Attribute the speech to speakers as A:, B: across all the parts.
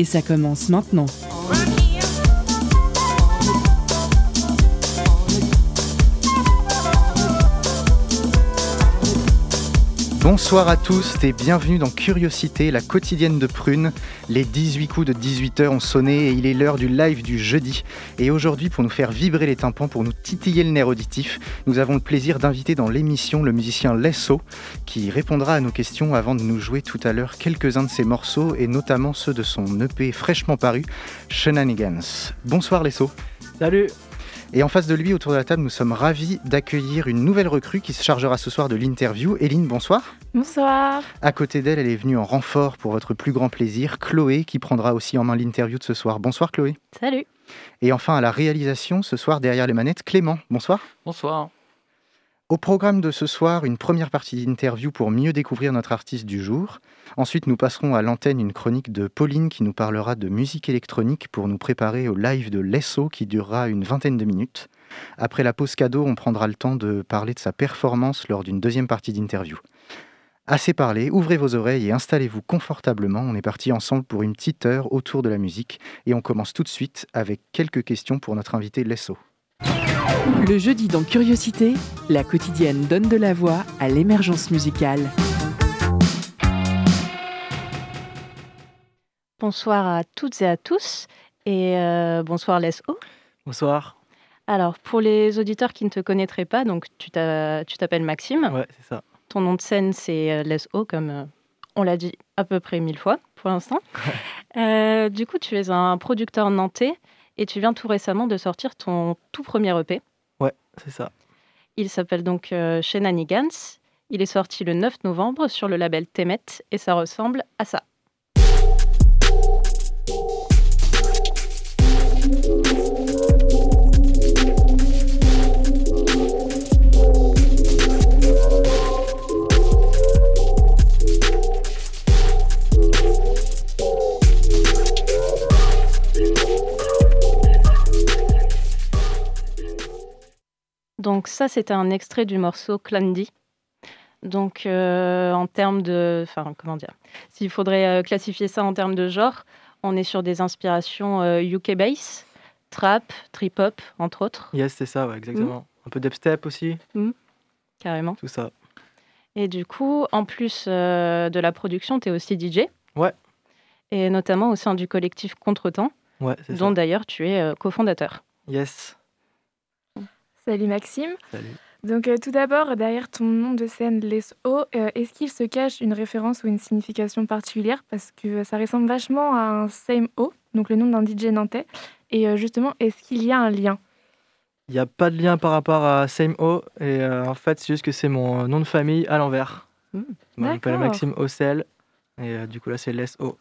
A: Et ça commence maintenant.
B: Bonsoir à tous et bienvenue dans Curiosité, la quotidienne de Prune. Les 18 coups de 18h ont sonné et il est l'heure du live du jeudi. Et aujourd'hui, pour nous faire vibrer les tympans, pour nous titiller le nerf auditif, nous avons le plaisir d'inviter dans l'émission le musicien Lesso qui répondra à nos questions avant de nous jouer tout à l'heure quelques-uns de ses morceaux et notamment ceux de son EP fraîchement paru, Shenanigans. Bonsoir Lesso.
C: Salut
B: et en face de lui, autour de la table, nous sommes ravis d'accueillir une nouvelle recrue qui se chargera ce soir de l'interview. Eline, bonsoir.
D: Bonsoir.
B: À côté d'elle, elle est venue en renfort pour votre plus grand plaisir. Chloé, qui prendra aussi en main l'interview de ce soir. Bonsoir Chloé.
E: Salut.
B: Et enfin, à la réalisation, ce soir, derrière les manettes, Clément. Bonsoir.
F: Bonsoir.
B: Au programme de ce soir, une première partie d'interview pour mieux découvrir notre artiste du jour. Ensuite, nous passerons à l'antenne une chronique de Pauline qui nous parlera de musique électronique pour nous préparer au live de l'ESSO qui durera une vingtaine de minutes. Après la pause cadeau, on prendra le temps de parler de sa performance lors d'une deuxième partie d'interview. Assez parlé, ouvrez vos oreilles et installez-vous confortablement. On est parti ensemble pour une petite heure autour de la musique et on commence tout de suite avec quelques questions pour notre invité Lesso.
A: Le jeudi dans Curiosité, la quotidienne donne de la voix à l'émergence musicale.
E: Bonsoir à toutes et à tous et euh, bonsoir Lesso.
C: Bonsoir.
E: Alors pour les auditeurs qui ne te connaîtraient pas, donc tu t'appelles Maxime.
C: Ouais, c'est ça.
E: Ton nom de scène c'est euh, Lesso comme euh, on l'a dit à peu près mille fois pour l'instant. du coup tu es un producteur nantais et tu viens tout récemment de sortir ton tout premier EP.
C: Ouais, c'est ça.
E: Il s'appelle donc euh, Shenanigans. Il est sorti le 9 novembre sur le label Temet et ça ressemble à ça. Donc ça, c'était un extrait du morceau Clandy. Donc euh, en termes de... Enfin, comment dire S'il faudrait euh, classifier ça en termes de genre, on est sur des inspirations UK euh, bass, trap, trip-hop, entre autres.
C: Yes, c'est ça, exactement. Mm. Un peu d'upstep aussi.
E: Mm. Carrément.
C: Tout ça.
E: Et du coup, en plus de la production, tu es aussi DJ.
C: Ouais.
E: Et notamment au sein du collectif Contretemps,
C: ouais,
E: dont d'ailleurs tu es cofondateur.
C: Yes.
D: Salut Maxime.
C: Salut.
D: Donc euh, tout d'abord, derrière ton nom de scène Les O, euh, est-ce qu'il se cache une référence ou une signification particulière? Parce que ça ressemble vachement à un Same O, donc le nom d'un DJ nantais. Et euh, justement, est-ce qu'il y a un lien?
C: Il n'y a pas de lien par rapport à Same O. Et en fait, c'est juste que c'est mon nom de famille à l'envers.
D: Mmh,
C: je m'appelle Maxime Ocel. Et du coup, là, c'est Les O.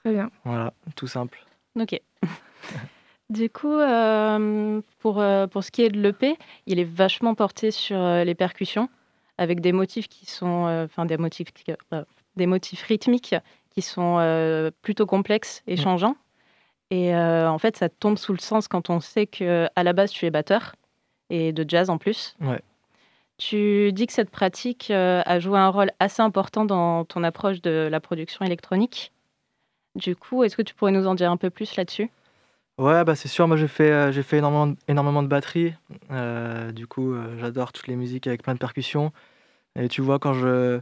D: Très bien.
C: Voilà, tout simple.
E: Ok. Du coup, euh, pour, euh, pour ce qui est de l'EP, il est vachement porté sur euh, les percussions, avec des motifs qui sont, enfin des motifs, des motifs rythmiques qui sont plutôt complexes et changeants. Et en fait, ça tombe sous le sens quand on sait que à la base tu es batteur et de jazz en plus.
C: Ouais.
E: Tu dis que cette pratique a joué un rôle assez important dans ton approche de la production électronique. Du coup, est-ce que tu pourrais nous en dire un peu plus là-dessus?
C: Ouais, bah c'est sûr, moi j'ai fait, euh, j'ai fait énormément, de- énormément de batterie. Euh, du coup, euh, j'adore toutes les musiques avec plein de percussions. Et tu vois, quand je,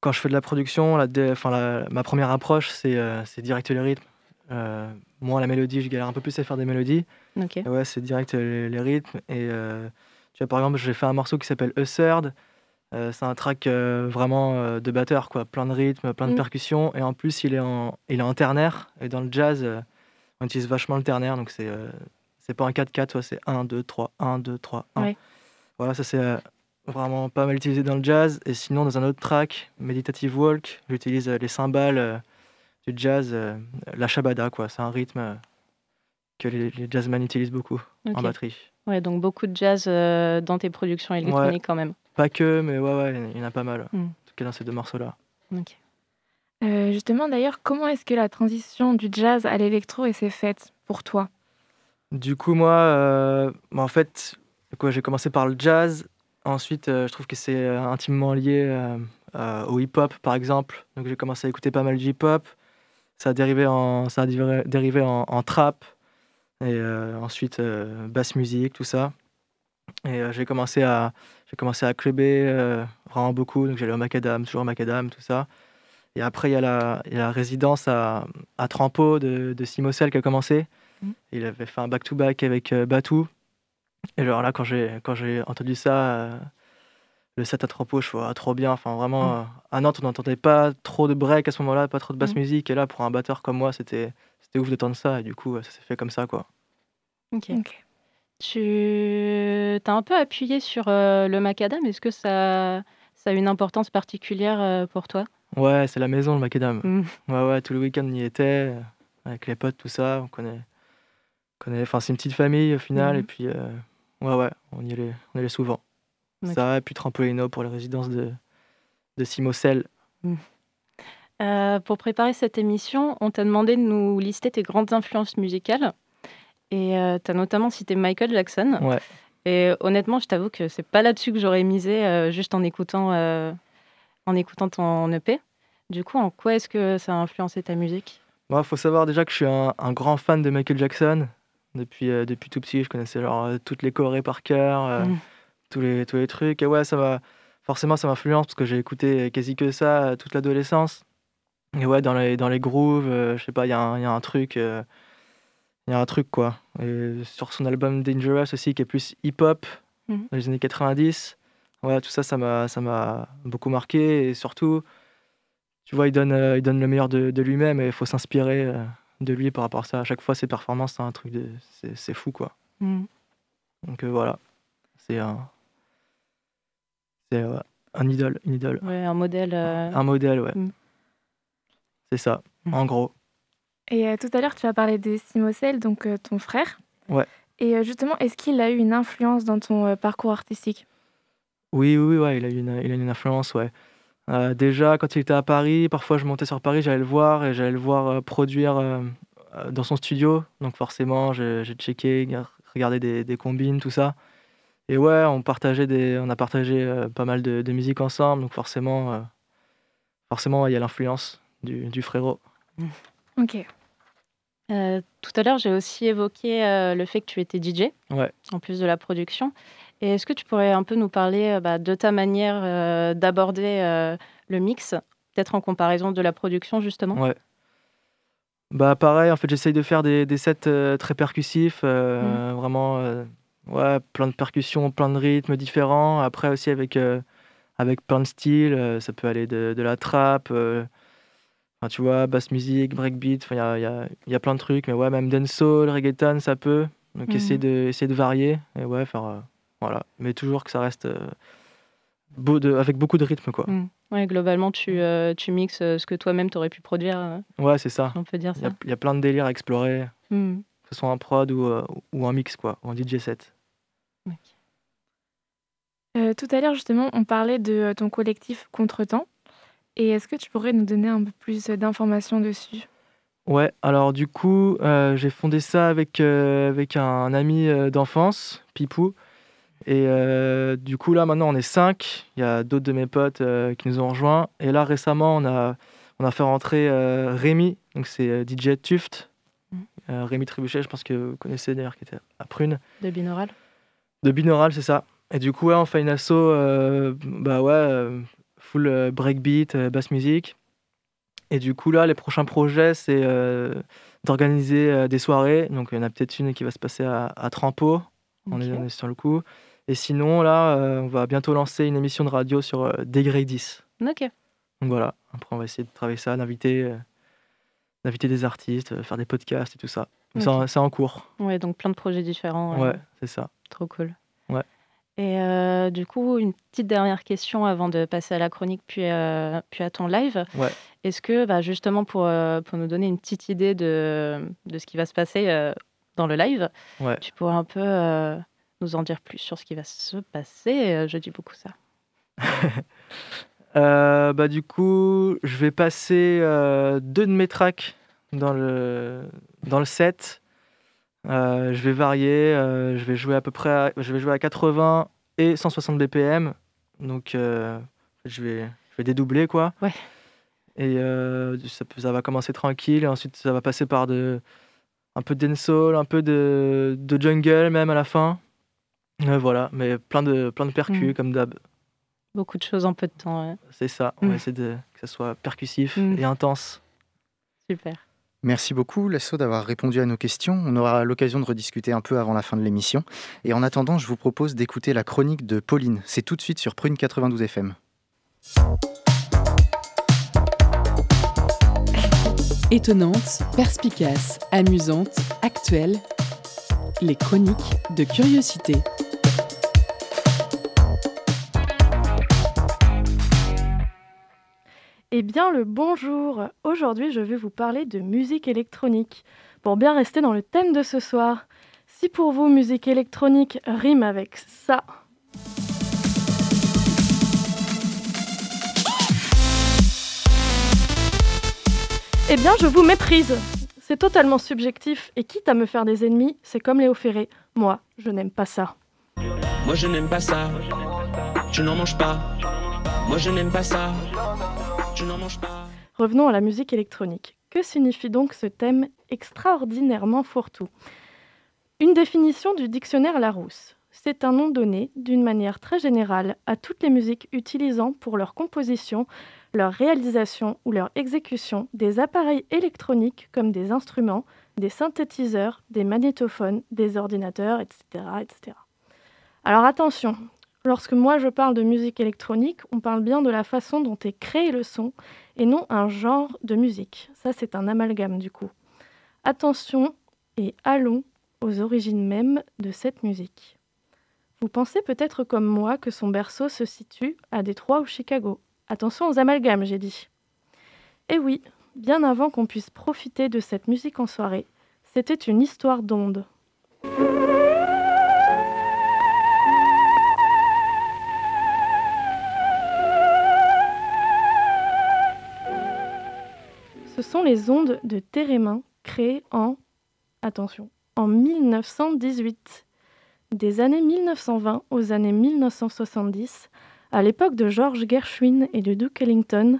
C: quand je fais de la production, la, enfin, ma première approche, c'est c'est direct les rythmes. moi, la mélodie, je galère un peu plus à faire des mélodies.
E: Ok.
C: ouais, c'est direct les, rythmes. Et tu vois, par exemple, j'ai fait un morceau qui s'appelle Third. c'est un track vraiment de batteur, quoi. Plein de rythmes, plein de mm. percussions. Et en plus, il est en, il est en ternaire. Et dans le jazz, on utilise vachement le ternaire, donc c'est euh, c'est pas un 4-4, c'est 1, 2, 3, 1, 2, 3, 1. Voilà, ça c'est euh, vraiment pas mal utilisé dans le jazz. Et sinon, dans un autre track, Meditative Walk, j'utilise euh, les cymbales du jazz, la shabada, quoi. C'est un rythme que les, les jazzmen utilisent beaucoup en batterie.
E: Ouais, donc beaucoup de jazz dans tes productions électroniques quand même.
C: Pas que, mais ouais, ouais, il y en a pas mal. Hmm. En tout cas, dans ces deux morceaux-là.
D: Justement, d'ailleurs, comment est-ce que la transition du jazz à l'électro s'est faite pour toi?
C: Du coup, moi, bah, en fait, j'ai commencé par le jazz. Ensuite, je trouve que c'est intimement lié au hip-hop, par exemple. Donc, j'ai commencé à écouter pas mal de hip-hop. Ça a dérivé en, ça a dérivé en trap, et euh, ensuite euh, basse musique, tout ça. Et euh, j'ai commencé à j'ai commencé à clubber vraiment beaucoup, donc j'allais au Macadam, toujours au Macadam, tout ça. Et après, il y, a la, y a la résidence à, à Trampo de, de Simocel qui a commencé. Mmh. Il avait fait un back-to-back avec Batou. Et alors là, quand j'ai, quand j'ai entendu ça, le set à Trampo, je vois ah, trop bien. Enfin, vraiment, mmh. à Nantes, on n'entendait pas trop de break à ce moment-là, pas trop de basse mmh. musique. Et là, pour un batteur comme moi, c'était, c'était ouf de tendre ça. Et du coup, ça s'est fait comme ça, quoi.
E: Ok. Tu as un peu appuyé sur euh, le macadam? Est-ce que ça, ça a une importance particulière euh, pour toi?
C: Ouais, c'est la maison, le macadam. Mmh. Ouais, ouais, tout le week-end, on y était, euh, avec les potes, tout ça. On connaît. connaît... Enfin, c'est une petite famille au final. Et mmh. puis, ouais, ouais, on y allait, on y allait souvent. Ça, et puis Trampolino pour les résidences de, de Simocel. Mmh.
E: pour préparer cette émission, on t'a demandé de nous lister tes grandes influences musicales. Et euh, tu as notamment cité Michael Jackson.
C: Ouais.
E: Et honnêtement, je t'avoue que c'est pas là-dessus que j'aurais misé, euh, juste en écoutant, euh, en écoutant ton EP. Du coup, en quoi est-ce que ça a influencé ta musique?
C: Il bah, faut savoir déjà que je suis un, grand fan de Michael Jackson. Depuis, depuis tout petit, je connaissais genre, toutes les chorés par cœur, mm. tous, les, tous les trucs. Et ouais, ça forcément, ça m'influence parce que j'ai écouté quasi que ça toute l'adolescence. Et ouais, dans les, dans les grooves, je sais pas, il y, y, a un truc il y a un truc quoi. Et sur son album Dangerous aussi, qui est plus hip-hop, mhm. dans les années 90, ouais, tout ça, ça m'a, ça m'a beaucoup marqué. Et surtout, tu vois, il donne, euh, il donne le meilleur de, de lui-même et il faut s'inspirer euh, de lui par rapport à ça. À chaque fois, ses performances, c'est un truc de. C'est, fou quoi. Mhm. Donc euh, voilà, c'est un. C'est un idole, une idole.
E: Ouais, un modèle. Un
C: modèle, ouais. Mhm. C'est ça, en gros.
D: Et tout à l'heure, tu as parlé de Simocel, donc ton frère.
C: Ouais.
D: Et justement, est-ce qu'il a eu une influence dans ton parcours artistique?
C: Oui, oui, ouais, il a eu une, il a une influence, ouais. déjà, quand il était à Paris, parfois je montais sur Paris, j'allais le voir et j'allais le voir produire dans son studio. Donc forcément, j'ai checké, regardé des, des, combines, tout ça. Et ouais, on, partageait des, on a partagé pas mal de, de, musique ensemble. Donc forcément, forcément il y a l'influence du, du frérot.
D: Ok.
E: Euh, tout à l'heure, j'ai aussi évoqué euh, le fait que tu étais DJ, en plus de la production. Et est-ce que tu pourrais un peu nous parler euh, bah, de ta manière d'aborder le mix, peut-être en comparaison de la production, justement?
C: Ouais. Bah pareil, en fait, j'essaye de faire des, des sets très percussifs, mmh. vraiment, ouais, plein de percussions, plein de rythmes différents. Après aussi avec, avec plein de styles, ça peut aller de, de la trap tu vois, basse musique, breakbeat, il y a, y, a, y a, plein de trucs, mais ouais, même dancehall, reggaeton, ça peut. Donc essayer, mhm. de, essayer de varier et ouais, faire. Euh, voilà. Mais toujours que ça reste euh, beau de, avec beaucoup de rythme, quoi.
E: Mhm. Ouais, globalement, tu, euh, tu mixes ce que toi-même t'aurais pu produire.
C: ouais, c'est ça.
E: On peut dire ça.
C: Il y, a plein de délires à explorer, mhm. que ce soit en prod ou, ou en mix, quoi, ou en DJ set.
D: tout à l'heure, justement, on parlait de ton collectif Contretemps. Et est-ce que tu pourrais nous donner un peu plus d'informations dessus?
C: Ouais, alors du coup, euh, j'ai fondé ça avec, euh, avec un ami euh, d'enfance, Pipou. Et du coup, là, maintenant, on est cinq. Il y a d'autres de mes potes qui nous ont rejoints. Et là, récemment, on a, on a fait rentrer Rémi, donc c'est DJ Tuft. Mmh. Rémi Trébuchet, je pense que vous connaissez d'ailleurs, qui était à Prune.
E: De Binaural
C: De Binaural, c'est ça. Et du coup, ouais, on fait une asso, bah ouais, full euh, breakbeat, euh, basse musique. Et du coup, là, les prochains projets, c'est euh, d'organiser des soirées. Donc, il y en a peut-être une qui va se passer à, à Trampo. On, est, sur le coup. Et sinon, là, on va bientôt lancer une émission de radio sur Degré 10.
E: Ok.
C: Donc voilà, après, on va essayer de travailler ça, d'inviter d'inviter des artistes, faire des podcasts et tout ça. C'est en cours.
E: Ouais, donc plein de projets différents.
C: Ouais, c'est ça.
E: Trop cool.
C: Ouais.
E: Et euh, du coup, une petite dernière question avant de passer à la chronique, puis, euh, puis à ton live.
C: Ouais.
E: Est-ce que, bah, justement, pour, euh, pour nous donner une petite idée de, de ce qui va se passer euh, dans le live,
C: Ouais.
E: tu pourrais un peu euh, nous en dire plus sur ce qui va se passer Euh, Je dis beaucoup ça.
C: Euh, bah, du coup, je vais passer euh, deux de mes tracks dans le, dans le set. Euh, je vais varier, je vais jouer à peu près à, je vais jouer à 80 et 160 BPM. Donc je, vais, je vais dédoubler quoi.
E: Ouais.
C: Et ça, ça va commencer tranquille et ensuite ça va passer par de, un peu de dancehall, un peu de, de jungle même à la fin. Euh, voilà, mais plein de, plein de percus
E: Mm.
C: comme d'hab.
E: Beaucoup de choses en peu de temps. ouais.
C: C'est ça, on
E: Mm.
C: va essayer de, que ça soit percussif
E: Mm.
C: et intense.
E: Super.
B: Merci beaucoup, Lasso, d'avoir répondu à nos questions. On aura l'occasion de rediscuter un peu avant la fin de l'émission. Et en attendant, je vous propose d'écouter la chronique de Pauline. C'est tout de suite sur Prune 92 FM.
A: Étonnante, perspicace, amusante, actuelle. Les chroniques de curiosité.
F: Eh bien le bonjour Aujourd'hui je vais vous parler de musique électronique. Pour bien rester dans le thème de ce soir, si pour vous musique électronique rime avec ça, eh bien je vous méprise C'est totalement subjectif et quitte à me faire des ennemis, c'est comme Léo Ferré. Moi, je n'aime pas ça.
G: Moi je n'aime pas ça. Je n'en mange pas. Moi je n'aime pas ça.
F: Revenons à la musique électronique. Que signifie donc ce thème extraordinairement fourre-tout? Une définition du dictionnaire Larousse. C'est un nom donné, d'une manière très générale, à toutes les musiques utilisant pour leur composition, leur réalisation ou leur exécution des appareils électroniques comme des instruments, des synthétiseurs, des magnétophones, des ordinateurs, etc. etc. Alors attention, lorsque moi je parle de musique électronique, on parle bien de la façon dont est créé le son et non un genre de musique. Ça, c'est un amalgame du coup. Attention et allons aux origines mêmes de cette musique. Vous pensez peut-être comme moi que son berceau se situe à Détroit ou Chicago. Attention aux amalgames, j'ai dit. Eh oui, bien avant qu'on puisse profiter de cette musique en soirée, c'était une histoire d'ondes. Ce sont les ondes de Térémin créées en, attention, en 1918. Des années 1920 aux années 1970, à l'époque de George Gershwin et de Duke Ellington,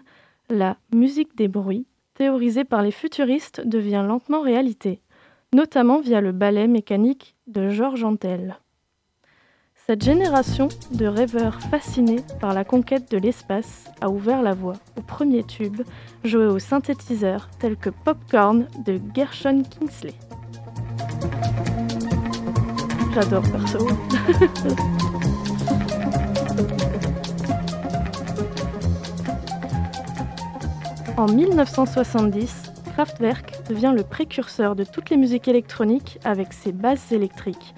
F: la musique des bruits, théorisée par les futuristes, devient lentement réalité, notamment via le ballet mécanique de George Antel. Cette génération de rêveurs fascinés par la conquête de l'espace a ouvert la voie au premier tube joué au synthétiseur tels que Popcorn de Gershon Kingsley. J'adore perso. en 1970, Kraftwerk devient le précurseur de toutes les musiques électroniques avec ses basses électriques,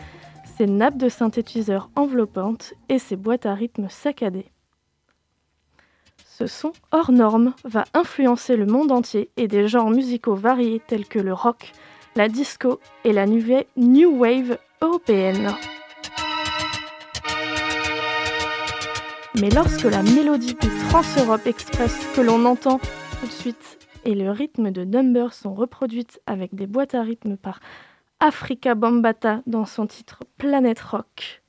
F: ses nappes de synthétiseurs enveloppantes et ses boîtes à rythme saccadées. Ce son hors norme va influencer le monde entier et des genres musicaux variés tels que le rock, la disco et la new wave européenne. Mais lorsque la mélodie du Trans-Europe Express que l'on entend tout de suite et le rythme de Number sont reproduites avec des boîtes à rythme par Africa Bambata dans son titre Planète Rock,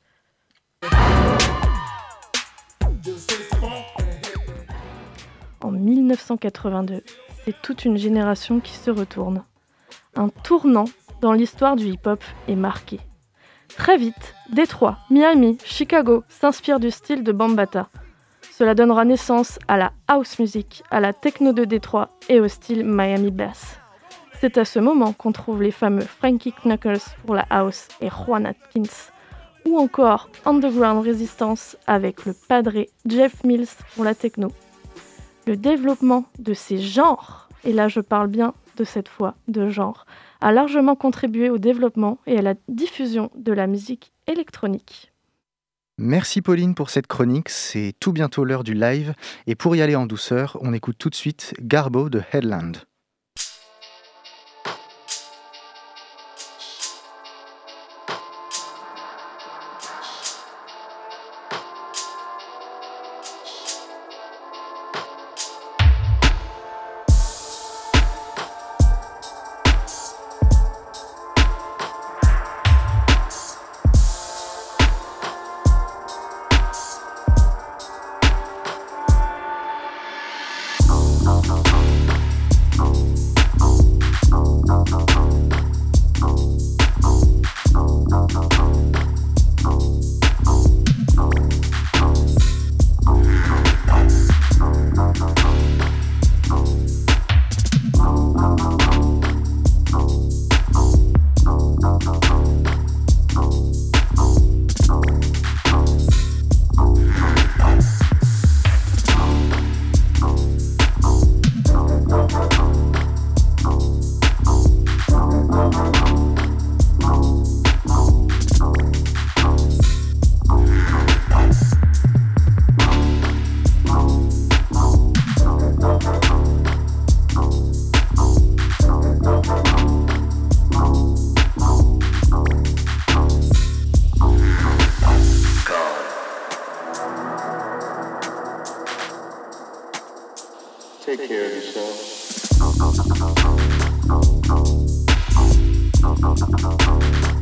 F: en 1982, c'est toute une génération qui se retourne. Un tournant dans l'histoire du hip-hop est marqué. Très vite, Détroit, Miami, Chicago s'inspirent du style de Bambata. Cela donnera naissance à la house music, à la techno de Détroit et au style Miami Bass. C'est à ce moment qu'on trouve les fameux Frankie Knuckles pour la house et Juan Atkins, ou encore Underground Resistance avec le padré Jeff Mills pour la techno. Le développement de ces genres, et là je parle bien de cette fois de genre, a largement contribué au développement et à la diffusion de la musique électronique.
B: Merci Pauline pour cette chronique, c'est tout bientôt l'heure du live et pour y aller en douceur, on écoute tout de suite Garbo de Headland.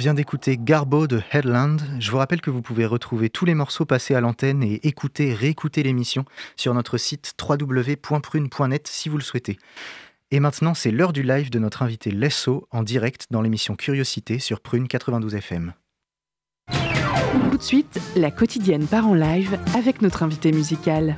B: vient d'écouter Garbo de Headland. Je vous rappelle que vous pouvez retrouver tous les morceaux passés à l'antenne et écouter, réécouter l'émission sur notre site www.prune.net si vous le souhaitez. Et maintenant, c'est l'heure du live de notre invité Lesso en direct dans l'émission Curiosité sur Prune 92 FM.
A: Tout de suite, la quotidienne part en live avec notre invité musical.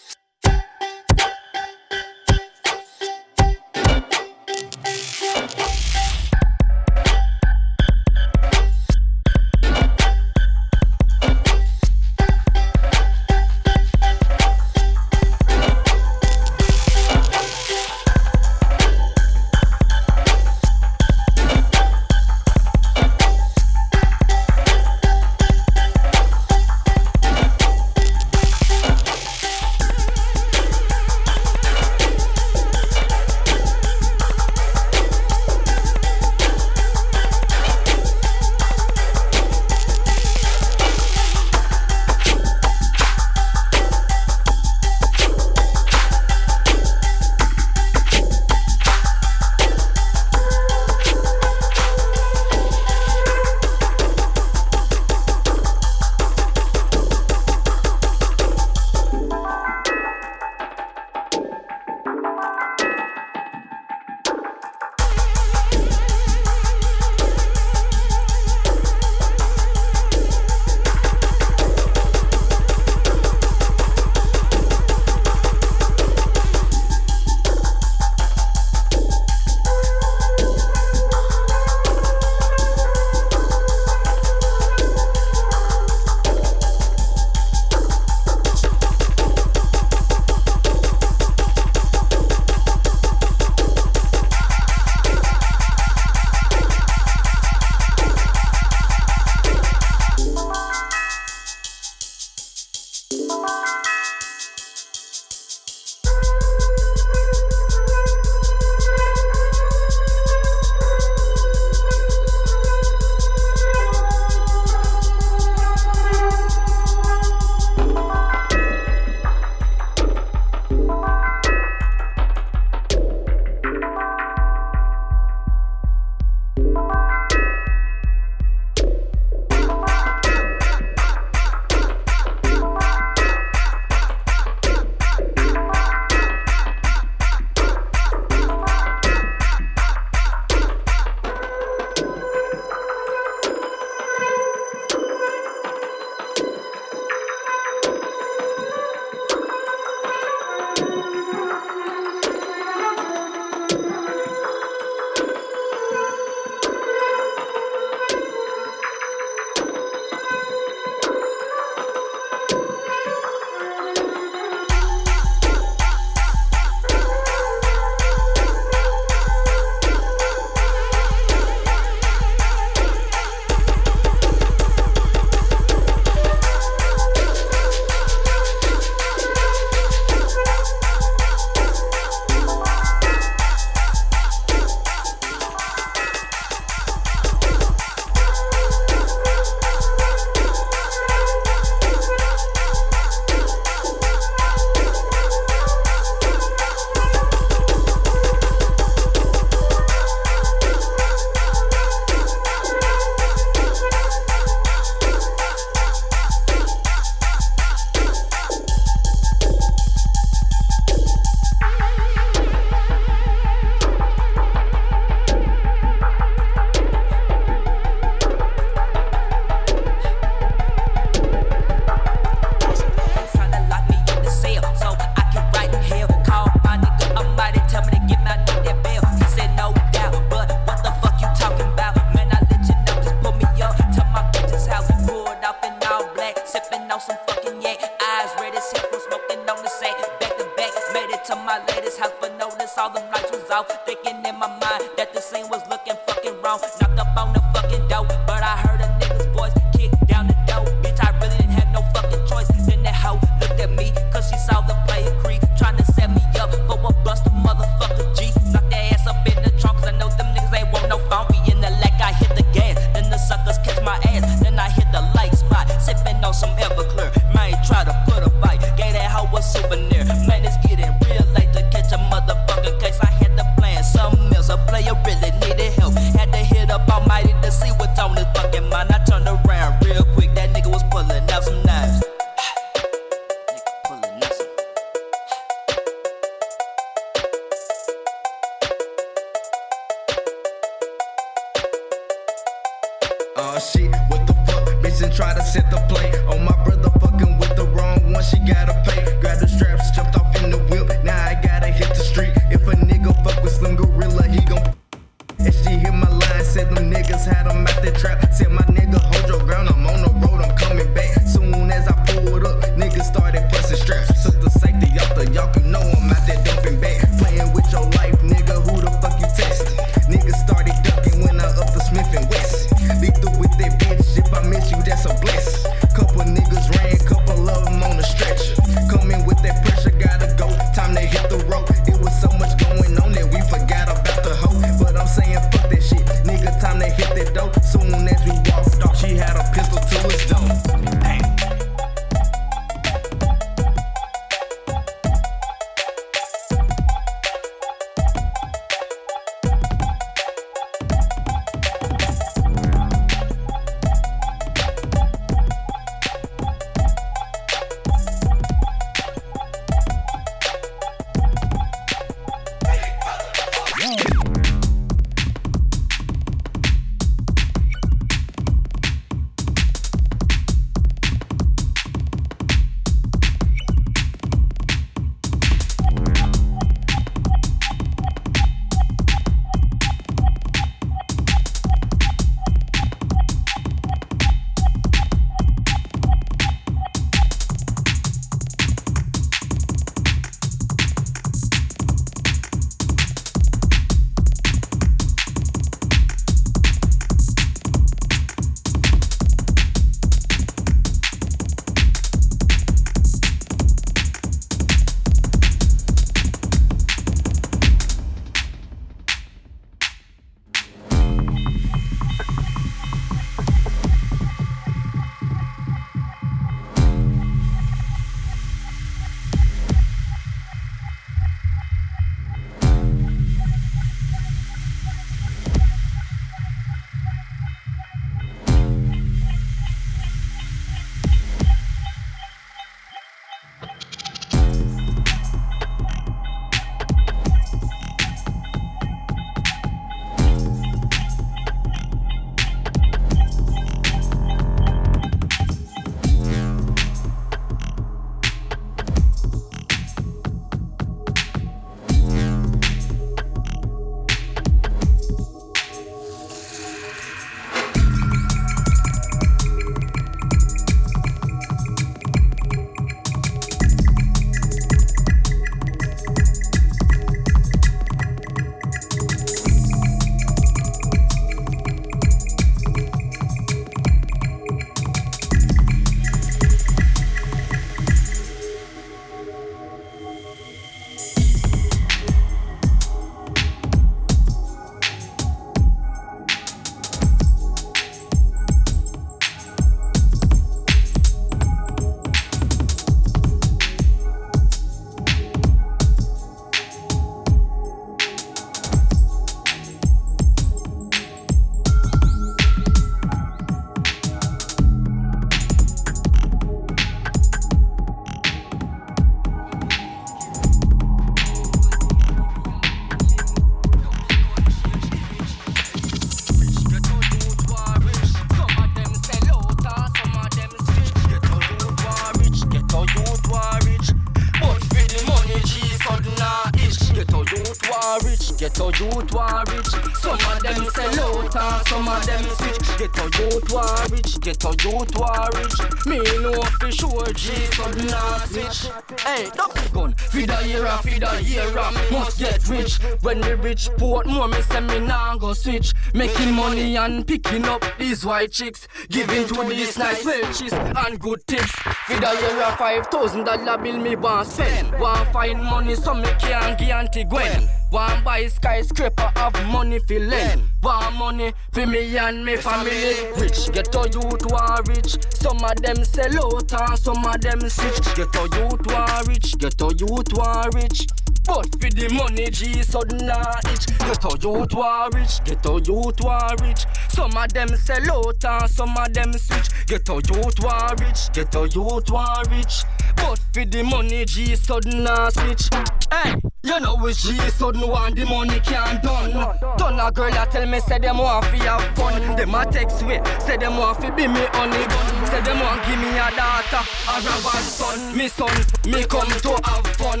H: Hey, don't be gun. Feed a year feed a year must get rich. When we reach port more me say me nah go switch. Making money and picking up these white chicks. Giving to these nice welches and good tips. Feed a year five thousand dollar bill me want spend. Want find money so me can give Auntie Gwen. Want buy skyscraper, have money fi lend. Want money for me and me family. Rich, get a youth war rich. Some of them sell out and some of them switch. Get a youth war rich, get a youth war rich. But for the money, G sudden nah itch. Get a youth war rich, get a youth war rich. Some of them sell out and some of them switch. Get a youth war rich, get a youth war rich. But for the money, G sudden nah switch. Hey, you know it's G sudden want the money can't done. Done a girl that tell me say them want fi have fun. Them a text way, say them want fi be me honey bun. Say them want give me a daughter a bad son. Me son, me come to have fun.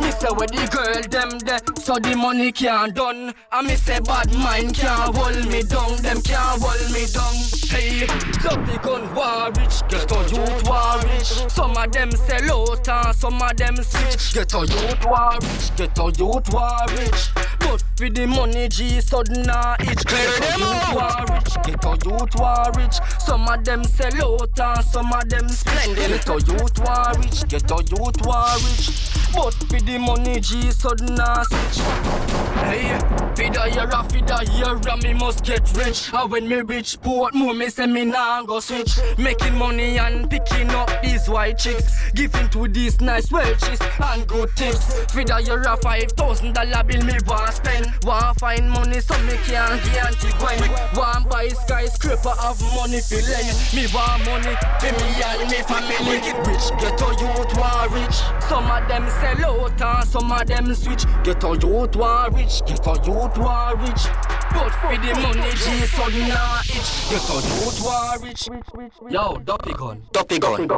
H: Me say where the girl them there, so the money can't done. And me say bad mind can't hold me down. Them can't hold me down. Hey, love the gun war rich, get a youth war rich. Some of them and some of them switch. Get a youth war rich, get a youth war rich. But for the money, G sudden nah itch. Get a youth war rich, get a youth war rich. Some of them sell out and some of them splendid. Get a youth war rich, get a youth war rich. But for the money, G sudden nah switch. Hey, feed a year, a feed a year, me must get rich. And when me rich, port more, me say me nah go switch. Making money and picking up these white chicks. Giving to these nice welches and good tips. Feed a year, a five thousand dollar bill, me want spend. Want find money so me can get Gwen. Want buy skyscraper, have money fi lend. Me want money for me and me family. Rich, get a youth war rich. Some of them sell out and some of them switch. Get a youth war rich, get a youth war rich. But for the money, G sudden nah itch. Get a youth war rich. Yo, duppy gun, duppy gun.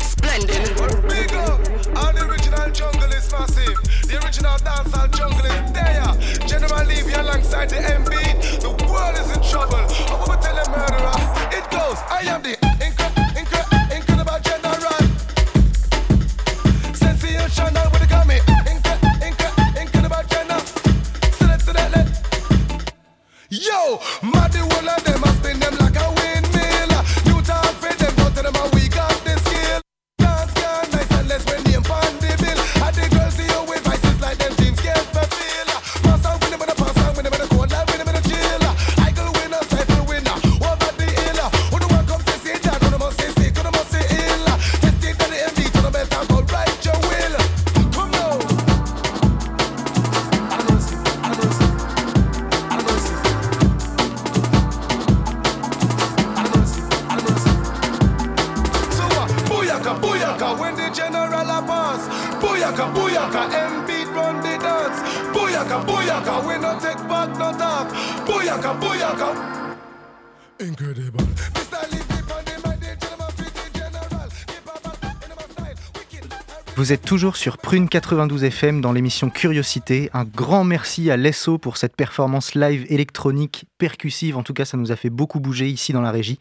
H: Splendid.
I: Big up, all the original jungle is massive. The original dancehall jungle is there. General Levy alongside the MB. The world is in trouble. I'm gonna tell a murderer. It goes, I am the incre- incre- incredible general. Sensational with the incredible select. Yo, mad the whole of them, I spin them like a
B: Vous êtes toujours sur Prune 92 FM dans l'émission Curiosité. Un grand merci à Lesso pour cette performance live électronique percussive. En tout cas, ça nous a fait beaucoup bouger ici dans la régie.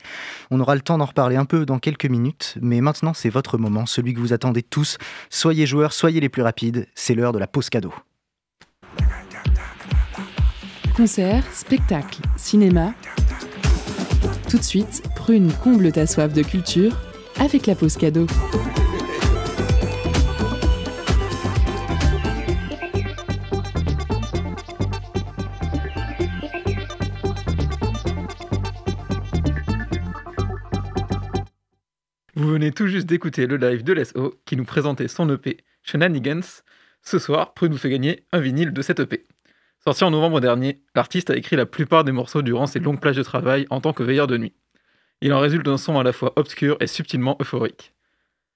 B: On aura le temps d'en reparler un peu dans quelques minutes, mais maintenant c'est votre moment, celui que vous attendez tous. Soyez joueurs, soyez les plus rapides. C'est l'heure de la pause cadeau.
A: Concert, spectacle, cinéma. Tout de suite, Prune comble ta soif de culture avec la pause cadeau.
J: Venez tout juste d'écouter le live de l'SO qui nous présentait son EP Shenanigans. Ce soir, Prune nous fait gagner un vinyle de cette EP. Sorti en novembre dernier, l'artiste a écrit la plupart des morceaux durant ses longues plages de travail en tant que veilleur de nuit. Il en résulte un son à la fois obscur et subtilement euphorique.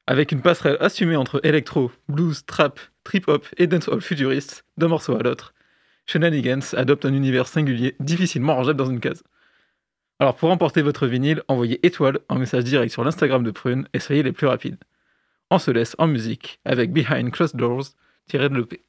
J: Avec une passerelle assumée entre électro, blues, trap, trip-hop et dancehall futuriste, d'un morceau à l'autre, Shenanigans adopte un univers singulier, difficilement rangeable dans une case. Alors pour emporter votre vinyle, envoyez étoile en message direct sur l'Instagram de Prune et soyez les plus rapides. On se laisse en musique avec Behind Closed Doors tiré de.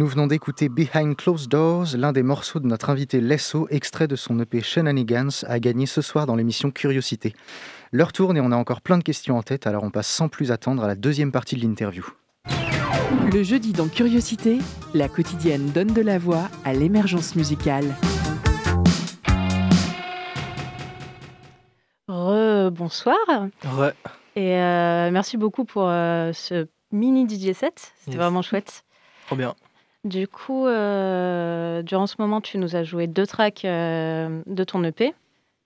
B: Nous venons d'écouter Behind Closed Doors, l'un des morceaux de notre invité Lesso, extrait de son EP Shenanigans, à gagner ce soir dans l'émission Curiosité. L'heure tourne et on a encore plein de questions en tête, alors on passe sans plus attendre à la deuxième partie de l'interview.
A: Le jeudi dans Curiosité, la quotidienne donne de la voix à l'émergence musicale.
E: Bonsoir.
C: Ouais.
E: Et euh, merci beaucoup pour euh, ce mini DJ set. C'était
C: Yes.
E: vraiment chouette.
C: Trop bien.
E: Du coup, euh, durant ce moment, tu nous as joué deux tracks euh, de ton EP.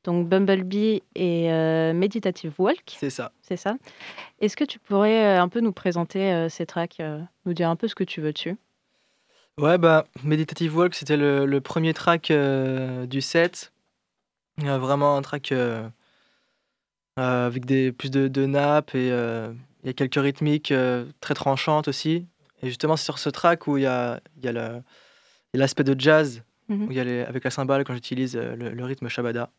E: Donc Bumblebee et euh, Meditative Walk.
C: C'est ça.
E: C'est ça. Est-ce que tu pourrais un peu nous présenter ces tracks, nous dire un peu ce que tu veux dessus?
C: Ouais, bah, Meditative Walk, c'était le, le premier track du set. Vraiment un track avec des, plus de, de nappes et il y a quelques rythmiques très tranchantes aussi. Et justement, c'est sur ce track où il y a, y a l'aspect de jazz,
E: Mhm.
C: où il y a les- avec la cymbale quand j'utilise euh, le, le rythme shabada,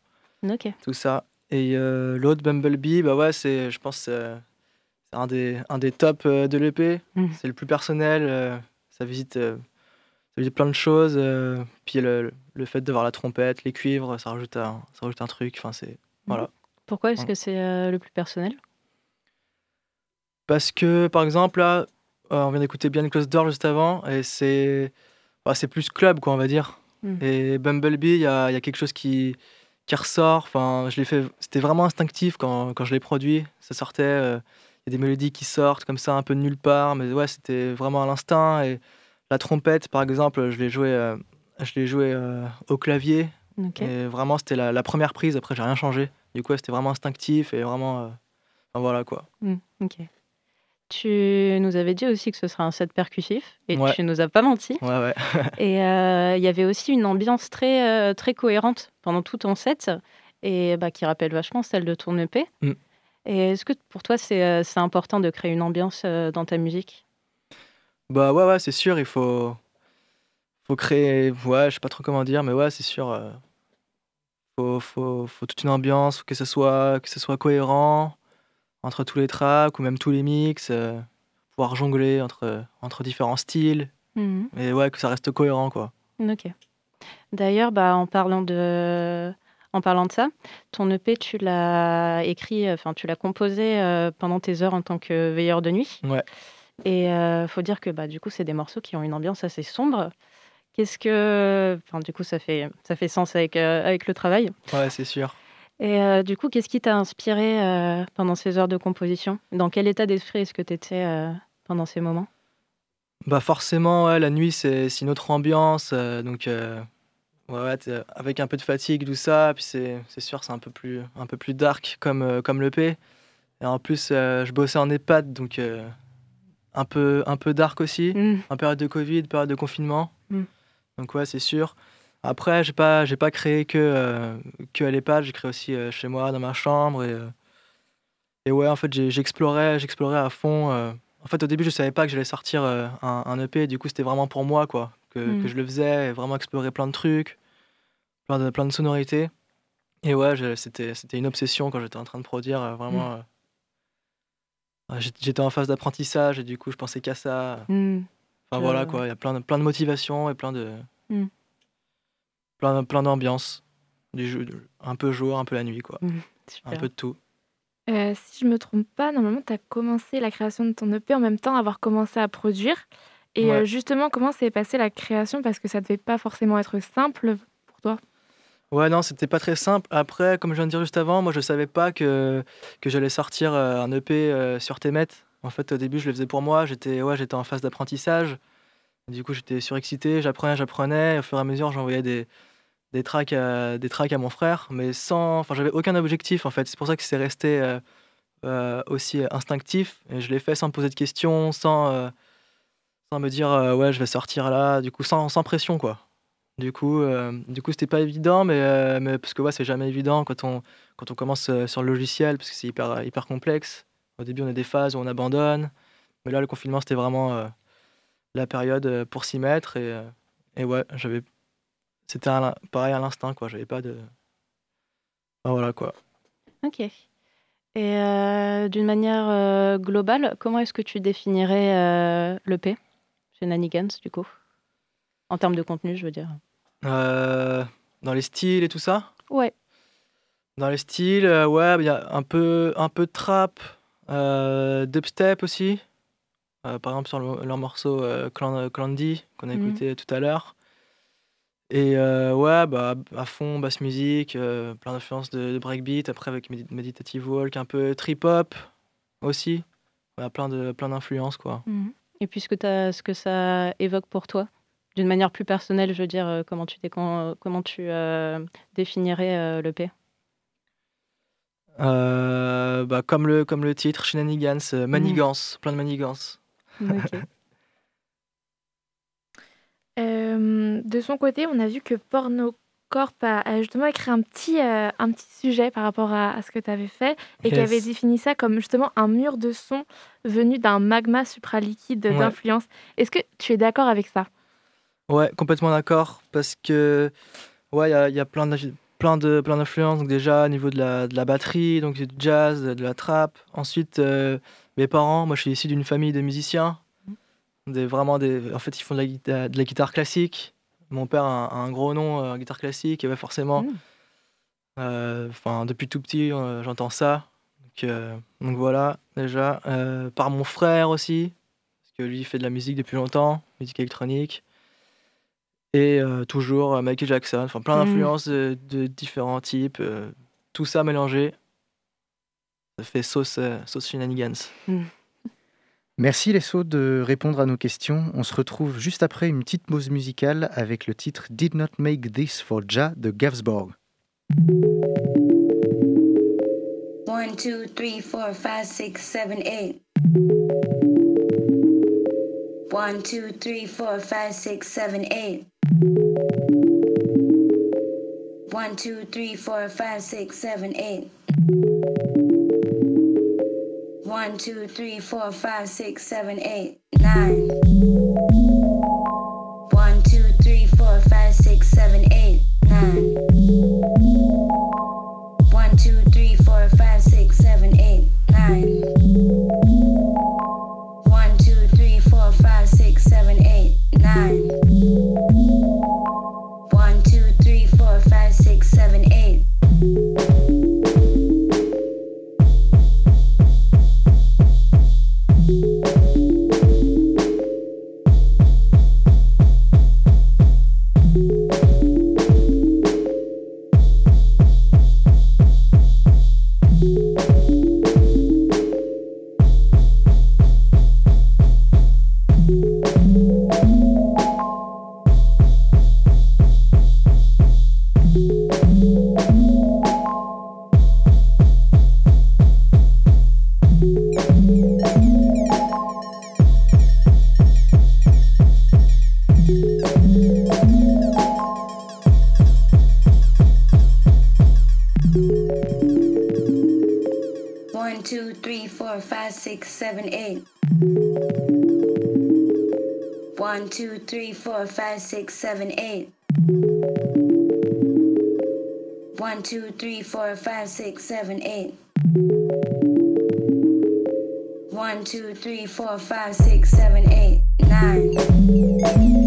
C: tout ça. Et euh, l'autre, Bumblebee, bah ouais, c'est, je pense que c'est un des, un des tops euh, de l'EP.
E: Mhm.
C: C'est le plus personnel. euh, ça visite euh, ça dire plein de choses. euh, puis le, le fait d'avoir la trompette, les cuivres, ça rajoute un, ça rajoute un truc. Enfin, c'est voilà.
E: Pourquoi est-ce que c'est euh, le plus personnel?
C: Parce que par exemple là, euh, on vient d'écouter bien Close Door juste avant, et c'est bah, c'est plus club quoi, on va dire.
E: Mm.
C: Et Bumblebee, il y a, il y a quelque chose qui qui ressort. Enfin, je l'ai fait. C'était vraiment instinctif quand, quand je l'ai produit. Ça sortait. euh, y a des mélodies qui sortent comme ça un peu de nulle part, mais ouais, c'était vraiment à l'instinct. Et la trompette, par exemple, je l'ai joué, euh, je l'ai joué euh, au clavier. Et vraiment, c'était la, la première prise. Après, j'ai rien changé. Du coup, ouais, c'était vraiment instinctif et vraiment. euh, enfin, voilà quoi.
E: Mm, ok. Tu nous avais dit aussi que ce serait un set percussif et
C: Ouais.
E: tu nous as pas menti.
C: Ouais, ouais.
E: Et euh, il y avait aussi une ambiance très, euh, très cohérente pendant tout ton set et bah, qui rappelle vachement celle de ton EP.
C: Mm.
E: Et est-ce que pour toi, c'est euh, c'est important de créer une ambiance dans ta musique?
C: Bah ouais, ouais, c'est sûr, il faut, faut créer, ouais, je sais pas trop comment dire, mais ouais, c'est sûr, euh, faut, faut, faut toute une ambiance, faut que ce soit, que ce soit cohérent entre tous les tracks ou même tous les mix, euh, pouvoir jongler entre, entre différents styles,
E: Mhm.
C: et ouais, que ça reste cohérent, quoi.
E: Ok. D'ailleurs, bah, en parlant de, en parlant de ça, ton EP, tu l'as écrit, enfin, tu l'as composé euh, pendant tes heures en tant que veilleur de nuit.
C: Ouais.
E: Et euh, faut dire que bah, du coup, c'est des morceaux qui ont une ambiance assez sombre. Qu'est-ce que, enfin, du coup, ça fait, ça fait sens avec, euh, avec le travail?
C: Ouais, c'est sûr.
E: Et euh, du coup, qu'est-ce qui t'a inspiré euh, pendant ces heures de composition? Dans quel état d'esprit est-ce que tu étais euh, pendant ces moments?
C: Bah forcément, ouais, la nuit, c'est une autre ambiance, donc ouais, avec un peu de fatigue, tout ça, puis c'est sûr, c'est un peu plus, un peu plus dark comme, comme l'EP. Et en plus, je bossais en EHPAD, donc un, peu, un peu dark aussi,
E: Mm.
C: en période de Covid, période de confinement.
E: Mm.
C: Donc ouais, c'est sûr. Après, j'ai pas, j'ai pas créé que, euh, que à l'EHPAD, j'ai créé aussi euh, chez moi, dans ma chambre. Et, euh, et ouais, en fait, j'explorais, j'explorais à fond. En fait, au début, je savais pas que j'allais sortir un, un EP. Du coup, c'était vraiment pour moi, quoi, que,
E: Mm.
C: que je le faisais, et vraiment explorer plein de trucs, plein de, plein de sonorités. Et ouais, c'était, c'était une obsession quand j'étais en train de produire. vraiment, euh, j'étais- en phase d'apprentissage et du coup, je pensais qu'à ça.
E: Mm.
C: Enfin voilà quoi, il y a plein de, plein de motivations et plein de. Plein, plein d'ambiance. Du jeu, un peu jour, un peu la nuit quoi.
E: Mm.
C: Un peu de tout.
D: Euh, si je me trompe pas, normalement, tu as commencé la création de ton EP en même temps avoir commencé à produire. Et
C: Ouais.
D: euh, justement, comment s'est passée la création? Parce que ça devait pas forcément être simple pour toi.
C: Ouais non, c'était pas très simple. Après, comme je viens de dire juste avant, moi je savais pas que, que j'allais sortir euh, un EP sur Temet. En fait, au début, je le faisais pour moi. J'étais ouais, j'étais en phase d'apprentissage. Du coup, j'étais surexcité, j'apprenais, j'apprenais. Au fur et à mesure, j'envoyais des, des tracks à, des tracks à mon frère, mais sans. Enfin, j'avais aucun objectif en fait. C'est pour ça que c'est resté euh, euh, aussi instinctif. Et je l'ai fait sans me poser de questions, sans, euh, sans me dire ouais, je vais sortir là. Du coup, sans, pression quoi. Du coup, du coup, c'était pas évident, mais, mais parce que ouais, c'est jamais évident quand on quand on commence sur le logiciel, parce que c'est hyper hyper complexe. Au début, on a des phases où on abandonne, mais là, le confinement, c'était vraiment la période euh, pour s'y mettre et, euh, et ouais, j'avais c'était pareil à l'instinct quoi. J'avais pas de Enfin, voilà quoi.
E: Ok. Et euh, d'une manière euh, globale, comment est-ce que tu définirais euh, l'EP chez Nanigans, du coup? En termes de contenu, je veux dire.
C: Dans les styles et tout ça?
E: Ouais.
C: Dans les styles, ouais, il y a un peu, un peu de trap, dubstep aussi. Euh, par exemple, sur le- leur morceau euh, Clan- Clandy, qu'on a
E: Mhm.
C: écouté tout à l'heure. Et euh, ouais, bah, à fond, basse musique, euh, plein d'influences de, de breakbeat, après avec Medi- Meditative Walk, un peu trip-hop aussi. Ouais, plein de plein d'influences, quoi.
E: Mhm. Et puis ce que, ce que ça évoque pour toi, d'une manière plus personnelle, je veux dire, euh, comment tu, comment tu euh, définirais euh, l'EP
C: Euh, bah, comme, le, comme le titre, Shenanigans, euh, manigance, plein de manigances.
E: Ok.
D: Euh, de son côté, on a vu que Pornocorp a, justement écrit un petit, euh, un petit sujet par rapport à, à ce que tu avais fait et qui avait défini ça comme justement un mur de son venu d'un magma supraliquide
C: Ouais.
D: d'influence. Est-ce que tu es d'accord avec ça?
C: Ouais, complètement d'accord. Parce que, ouais, il y y a plein de plein de plein d'influences. Donc déjà au niveau de la, de la batterie donc du jazz de la trap. Ensuite euh, mes parents moi je suis issu d'une famille de musiciens. Des vraiment des en fait ils font de la guitare, de la guitare classique. Mon père a un, a un gros nom euh, en guitare classique. Et ouais, forcément
E: Mm.
C: euh, enfin depuis tout petit j'entends ça. Donc, donc voilà déjà. Par mon frère aussi parce que lui il fait de la musique depuis longtemps musique électronique et euh, toujours euh, Michael Jackson, enfin plein
E: Mm.
C: d'influences de, de différents types, euh, tout ça mélangé. Ça fait sauce, euh, sauce shenanigans.
B: Merci les sauts de répondre à nos questions. On se retrouve juste après une petite pause musicale avec le titre Did Not Make This for Ja de Gavsborg.
K: One, two, three, four, five, six, seven, eight. One, two, three, four, five, six, seven, eight. One, two, three, four, five, six, seven, eight. One, two, three, four, five, six, seven, eight, nine. Five, six, seven, eight. One, two, three, four, five, six, seven, eight. One, two, three, four, five, six, seven, eight, nine.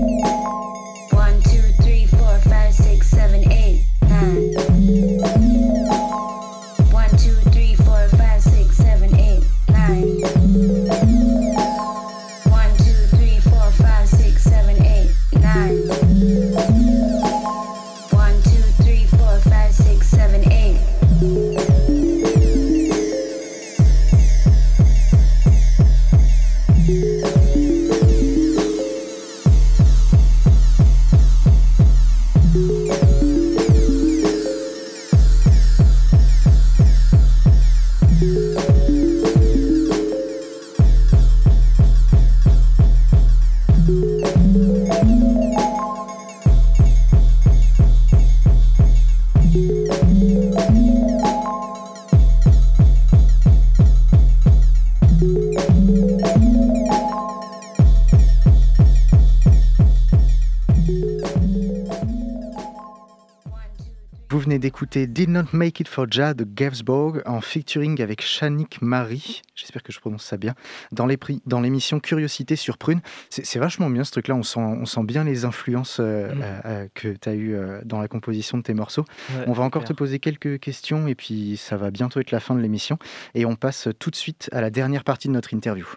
B: Venez d'écouter Did Not Make It for Ja de Gavsborg en featuring avec Shanik Marie, j'espère que je prononce ça bien, dans les pri- dans l'émission Curiosité sur Prune. C'est c'est vachement bien ce truc-là, on sent, on sent bien les influences euh,
C: Mm.
B: euh, euh, que tu as eues euh, dans la composition de tes morceaux.
C: Ouais,
B: on va encore te poser quelques questions et puis ça va bientôt être la fin de l'émission. Et on passe tout de suite à la dernière partie de notre interview.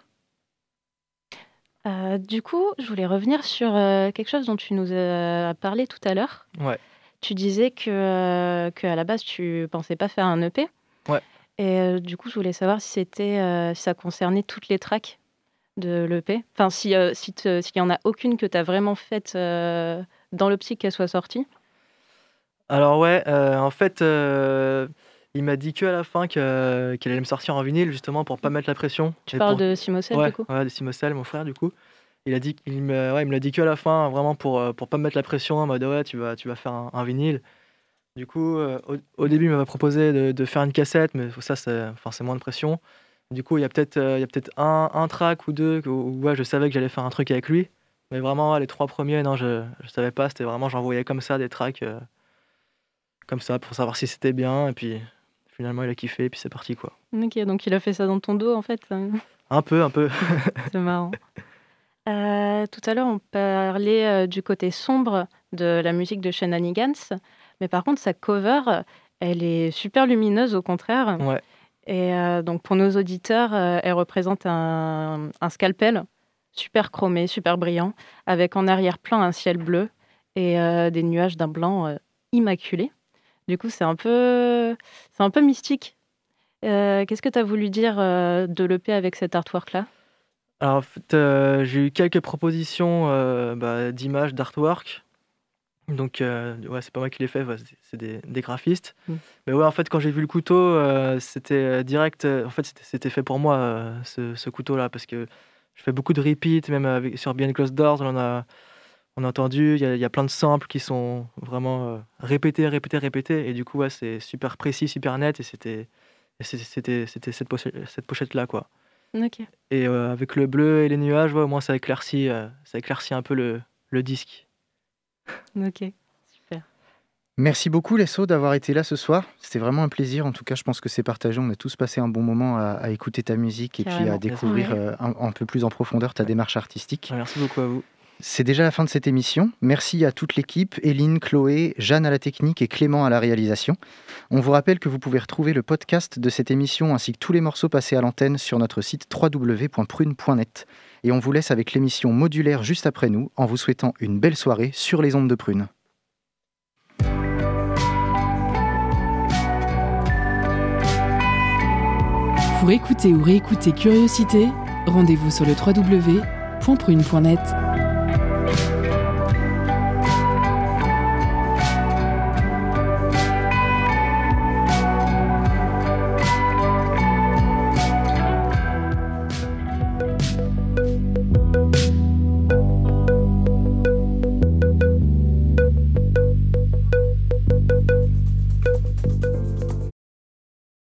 E: Euh, du coup, je voulais revenir sur euh, quelque chose dont tu nous as parlé tout à l'heure.
C: Ouais.
E: Tu disais que, euh, que à la base, tu pensais pas faire un EP.
C: Ouais.
E: Et euh, du coup, je voulais savoir si c'était, euh, si ça concernait toutes les tracks de l'EP. Enfin, si s'il y en a aucune que tu as vraiment faite dans l'optique qu'elle soit sortie.
C: Alors ouais, euh, en fait, euh, il m'a dit que à la fin qu'elle allait me sortir en vinyle justement pour pas mettre la pression.
E: Tu parles
C: pour-
E: de Simocel,
C: ouais,
E: du coup
C: Ouais, de Simocel, mon frère du coup. Il a dit, il me, ouais, il me l'a dit que à la fin, vraiment pour euh, pour pas me mettre la pression en mode ouais, tu vas tu vas faire un, un vinyle. Du coup, euh, au, au début, il m'avait proposé de, de faire une cassette, mais ça c'est, enfin c'est moins de pression. Du coup, il y a peut-être euh, il y a peut-être un, un track ou deux où, où, ouais, je savais que j'allais faire un truc avec lui. Mais vraiment, ouais, les trois premiers, non, je je savais pas. C'était vraiment, j'envoyais comme ça des tracks. euh, comme ça pour savoir si c'était bien et puis finalement il a kiffé et puis c'est parti quoi.
E: Ok, donc il a fait ça dans ton dos, en fait.
C: Un peu, un peu.
E: C'est marrant. Euh, tout à l'heure, on parlait euh, du côté sombre de la musique de Shenanigans, mais par contre, sa cover, elle est super lumineuse au contraire.
C: Ouais.
E: Et euh, donc, pour nos auditeurs, elle représente un, un scalpel super chromé, super brillant, avec en arrière-plan un ciel bleu et des nuages d'un blanc immaculé. Du coup, c'est un peu, c'est un peu mystique. Qu'est-ce que tu as voulu dire de l'EP avec cet artwork-là?
C: Alors, en fait, euh, j'ai eu quelques propositions euh, bah, d'images, d'artwork. Donc, euh, ouais, c'est pas moi qui les fait, ouais, c'est- des, des graphistes.
E: Mm.
C: Mais ouais, en fait, quand j'ai vu le couteau, euh, c'était direct. en fait, c'était- fait pour moi, ce, ce couteau-là, parce que je fais beaucoup de repeats, même avec, sur Behind Closed Doors, on en a, on a entendu. Il y, a- il y a plein de samples qui sont vraiment répétés, répétés, répétés. Et du coup, ouais, c'est super précis, super net. Et c'était et c'était- c'était c'était cette, pochette, cette pochette-là, quoi.
E: Ok.
C: Et euh, avec le bleu et les nuages, ouais, au moins ça éclaircit, euh, ça éclaircit un peu le, le disque.
E: Ok.
B: Merci beaucoup Lesso d'avoir été là ce soir. C'était vraiment un plaisir. En tout cas, je pense que c'est partagé. On a tous passé un bon moment à, à écouter ta musique et puis à découvrir
C: Ouais.
B: euh, un, un peu plus en profondeur ta démarche artistique.
C: Merci beaucoup à vous.
B: C'est déjà la fin de cette émission. Merci à toute l'équipe, Eline, Chloé, Jeanne à la technique et Clément à la réalisation. On vous rappelle que vous pouvez retrouver le podcast de cette émission ainsi que tous les morceaux passés à l'antenne sur notre site www.prune.net. Et on vous laisse avec l'émission modulaire juste après nous en vous souhaitant une belle soirée sur les ondes de Prune.
A: Pour écouter ou réécouter Curiosité, rendez-vous sur le www.prune.net. Bye.